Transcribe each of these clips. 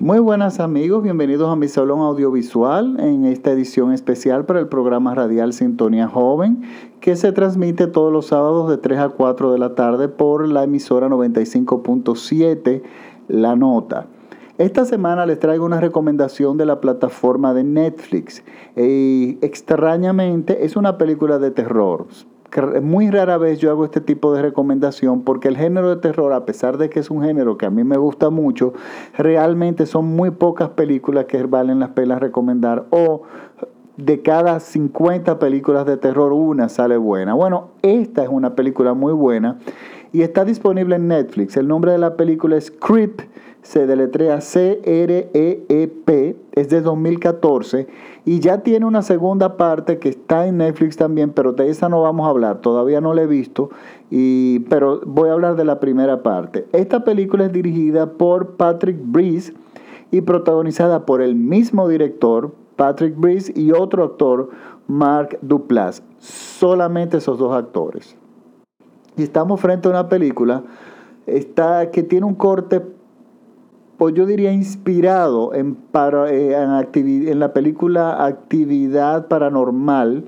Muy buenas amigos, bienvenidos a mi salón audiovisual en esta edición especial para el programa radial Sintonía Joven que se transmite todos los sábados de 3 a 4 de la tarde por la emisora 95.7 La Nota. Esta semana les traigo una recomendación de la plataforma de Netflix. Extrañamente es una película de terror muy rara vez yo hago este tipo de recomendación porque el género de terror, a pesar de que es un género que a mí me gusta mucho, realmente son muy pocas películas que valen la pena recomendar o de cada 50 películas de terror una sale buena. Bueno, esta es una película muy buena y está disponible en Netflix. El nombre de la película es Creep se deletrea C-R-E-E-P, es de 2014 y ya tiene una segunda parte que está en Netflix también, pero de esa no vamos a hablar, todavía no la he visto, y, pero voy a hablar de la primera parte. Esta película es dirigida por Patrick Breeze y protagonizada por el mismo director, Patrick Breeze, y otro actor, Mark Duplass. Solamente esos dos actores. Y estamos frente a una película está, que tiene un corte pues yo diría inspirado en, para, eh, en, la película Actividad Paranormal.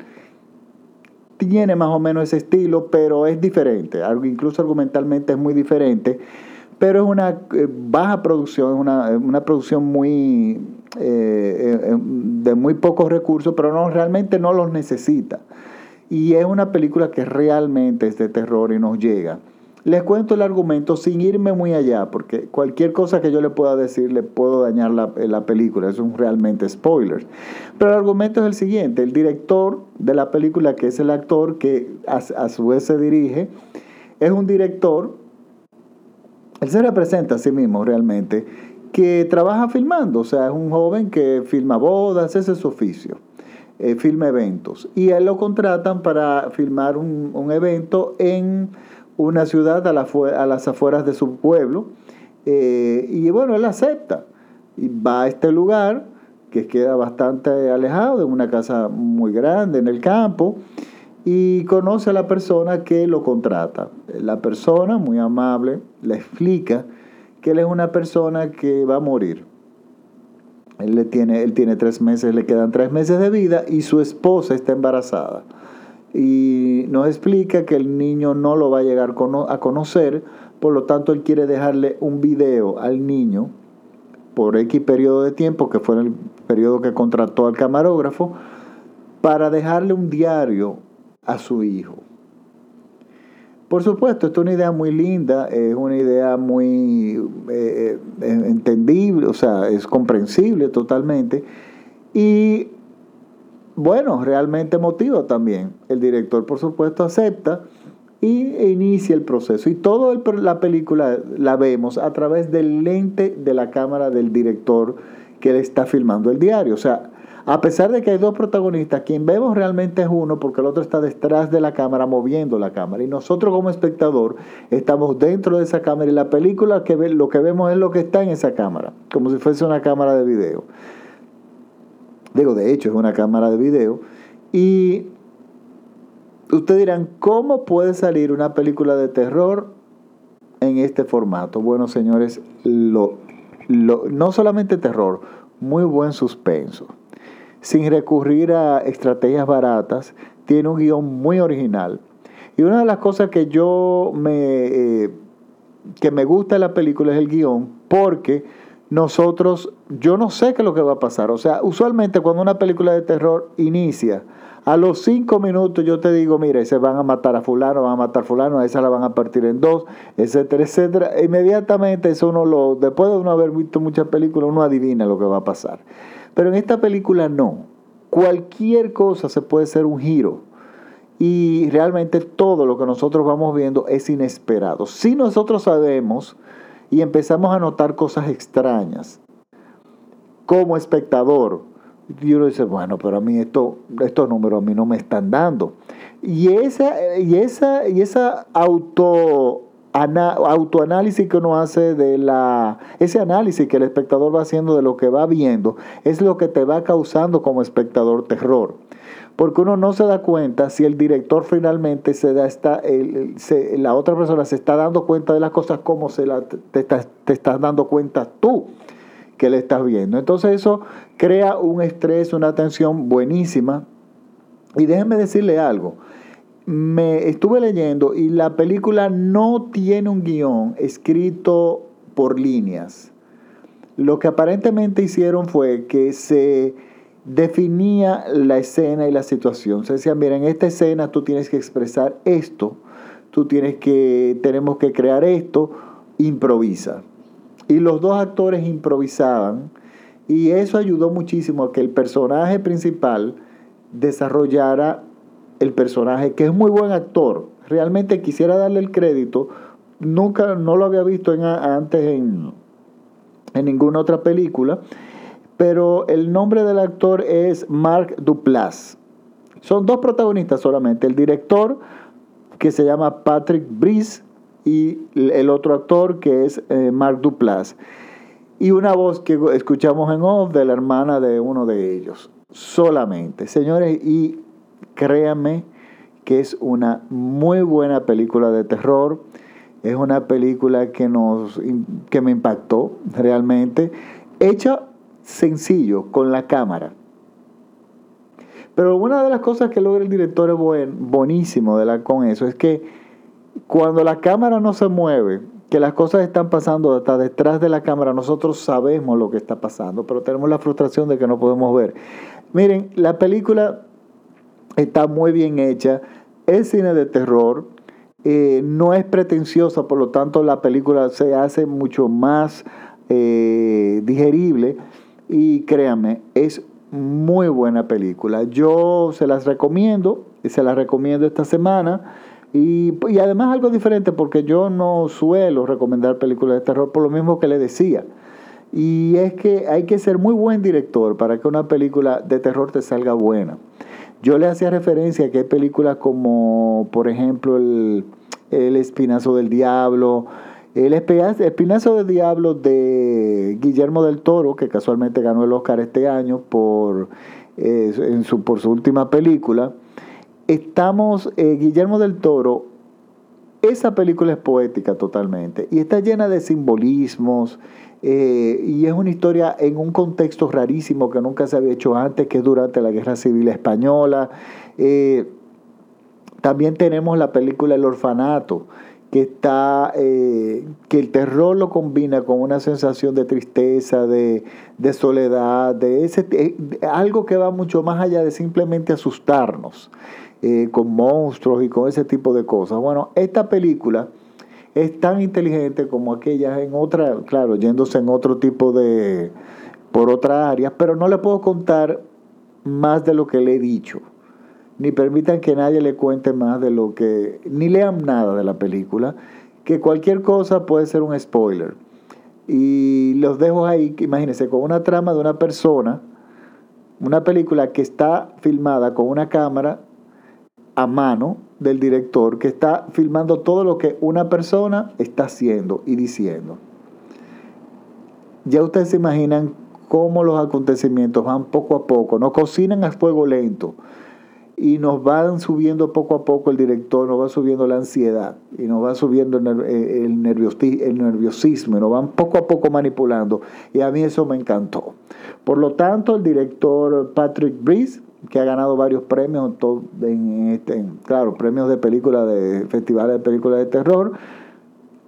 Tiene más o menos ese estilo, pero es diferente. Incluso argumentalmente es muy diferente. Pero es una eh, baja producción, es una, una, producción muy eh, de muy pocos recursos, pero no, realmente no los necesita. Y es una película que realmente es de terror y nos llega. Les cuento el argumento sin irme muy allá, porque cualquier cosa que yo le pueda decir le puedo dañar la, la película, es un realmente spoiler. Pero el argumento es el siguiente, el director de la película, que es el actor que a, a su vez se dirige, es un director, él se representa a sí mismo realmente, que trabaja filmando, o sea, es un joven que filma bodas, ese es su oficio. Eh, filma eventos y él lo contratan para filmar un, un evento en una ciudad a, las afueras de su pueblo. Eh, y bueno, él acepta y va a este lugar que queda bastante alejado de una casa muy grande en el campo y conoce a la persona que lo contrata. La persona, muy amable, le explica que él es una persona que va a morir. Él, le tiene, él tiene tres meses, le quedan tres meses de vida y su esposa está embarazada y nos explica que el niño no lo va a llegar a conocer, por lo tanto él quiere dejarle un video al niño por X periodo de tiempo, que fue el periodo que contrató al camarógrafo, para dejarle un diario a su hijo. Por supuesto, esto es una idea muy linda, es una idea muy eh, eh, entendible, o sea, es comprensible totalmente. Y bueno, realmente motiva también. El director, por supuesto, acepta y inicia el proceso. Y toda la película la vemos a través del lente de la cámara del director que le está filmando el diario. O sea, a pesar de que hay dos protagonistas, quien vemos realmente es uno porque el otro está detrás de la cámara moviendo la cámara. Y nosotros como espectador estamos dentro de esa cámara y la película que ve, lo que vemos es lo que está en esa cámara, como si fuese una cámara de video. Digo, de hecho, es una cámara de video. Y ustedes dirán, ¿cómo puede salir una película de terror en este formato? Bueno, señores, no solamente terror, muy buen suspenso. Sin recurrir a estrategias baratas, tiene un guion muy original. Y una de las cosas que yo me, eh, que me gusta de la película es el guion, porque nosotros, yo no sé qué es lo que va a pasar. O sea, usualmente cuando una película de terror inicia, a los cinco minutos yo te digo, mira, se van a matar a fulano, van a matar a fulano, a esa la van a partir en dos, etcétera, etcétera. Inmediatamente eso uno lo, después de uno haber visto muchas películas, uno adivina lo que va a pasar. Pero en esta película no. Cualquier cosa se puede ser un giro. Y realmente todo lo que nosotros vamos viendo es inesperado. Si nosotros sabemos y empezamos a notar cosas extrañas. Como espectador, y uno dice, bueno, pero a mí esto, estos números a mí no me están dando. Y esa, y esa, y esa auto, autoanálisis que uno hace de la, ese análisis que el espectador va haciendo de lo que va viendo, es lo que te va causando como espectador terror porque uno no se da cuenta si el director finalmente se da esta, la otra persona se está dando cuenta de las cosas como se la, te, estás, te estás dando cuenta tú que le estás viendo. Entonces eso crea un estrés, una tensión buenísima. Y déjenme decirle algo. Me estuve leyendo y la película no tiene un guion escrito por líneas. Lo que aparentemente hicieron fue que se definía la escena y la situación. Se decía, mira, en esta escena tú tienes que expresar esto, tú tienes que, tenemos que crear esto, improvisa. Y los dos actores improvisaban y eso ayudó muchísimo a que el personaje principal desarrollara el personaje, que es muy buen actor. Realmente quisiera darle el crédito. Nunca, no lo había visto antes en, en ninguna otra película pero el nombre del actor es Mark Duplass. Son dos protagonistas solamente, el director que se llama Patrick Brice y el otro actor que es eh, Mark Duplass. Y una voz que escuchamos en off de la hermana de uno de ellos. Solamente. Señores, y créanme que es una muy buena película de terror. Es una película que, nos, que me impactó realmente. Hecha sencillo con la cámara. Pero una de las cosas que logra el director es buen, buenísimo de la, con eso es que cuando la cámara no se mueve, que las cosas están pasando hasta detrás de la cámara, nosotros sabemos lo que está pasando, pero tenemos la frustración de que no podemos ver. Miren, la película está muy bien hecha, es cine de terror, eh, no es pretenciosa, por lo tanto la película se hace mucho más eh, digerible y créanme, es muy buena película. Yo se las recomiendo, se las recomiendo esta semana. Y, además algo diferente, porque yo no suelo recomendar películas de terror por lo mismo que le decía. Y es que hay que ser muy buen director para que una película de terror te salga buena. Yo le hacía referencia a que hay películas como, por ejemplo, El, el Espinazo del Diablo, el Espinazo de Diablo de Guillermo del Toro, que casualmente ganó el Oscar este año por, eh, en su, por su última película. Estamos, eh, Guillermo del Toro, esa película es poética totalmente y está llena de simbolismos eh, y es una historia en un contexto rarísimo que nunca se había hecho antes, que es durante la Guerra Civil Española. también tenemos la película El Orfanato que está eh, que el terror lo combina con una sensación de tristeza, de, soledad, de ese algo que va mucho más allá de simplemente asustarnos eh, con monstruos y con ese tipo de cosas. Bueno, esta película es tan inteligente como aquellas en otra, claro, yéndose en otro tipo de por otras áreas, pero no le puedo contar más de lo que le he dicho ni permitan que nadie le cuente más de lo que, ni lean nada de la película, que cualquier cosa puede ser un spoiler. Y los dejo ahí, imagínense, con una trama de una persona, una película que está filmada con una cámara a mano del director, que está filmando todo lo que una persona está haciendo y diciendo. Ya ustedes se imaginan cómo los acontecimientos van poco a poco, no cocinan a fuego lento, y nos van subiendo poco a poco el director, nos va subiendo la ansiedad y nos va subiendo el, eh, el, nerviosismo y nos van poco a poco manipulando y a mí eso me encantó. Por lo tanto, el director Patrick Breeze, que ha ganado varios premios, en este, claro, premios de película, de festivales de películas de terror,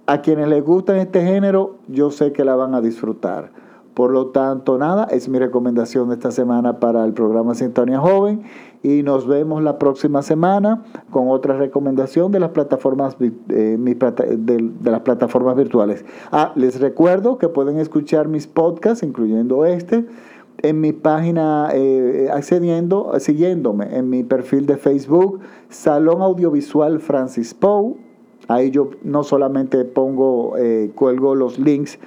a quienes les gusta este género, yo sé que la van a disfrutar. Por lo tanto, nada, es mi recomendación de esta semana para el programa Sintonía Joven y nos vemos la próxima semana con otra recomendación de las plataformas, eh, de, las plataformas virtuales. Ah, les recuerdo que pueden escuchar mis podcasts, incluyendo este, en mi página, eh, accediendo, siguiéndome en mi perfil de Facebook, Salón Audiovisual Francis Poe. Ahí yo no solamente pongo, eh, cuelgo los links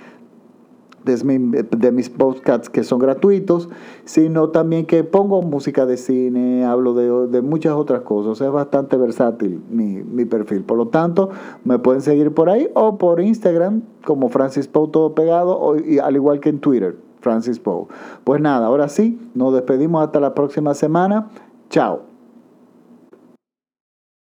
de, mis podcasts que son gratuitos, sino también que pongo música de cine, hablo de, muchas otras cosas. Es bastante versátil mi, perfil. Por lo tanto, me pueden seguir por ahí o por Instagram como Francis Poe todo pegado, o, al igual que en Twitter, Francis Poe. Pues nada, ahora sí, nos despedimos hasta la próxima semana. Chao.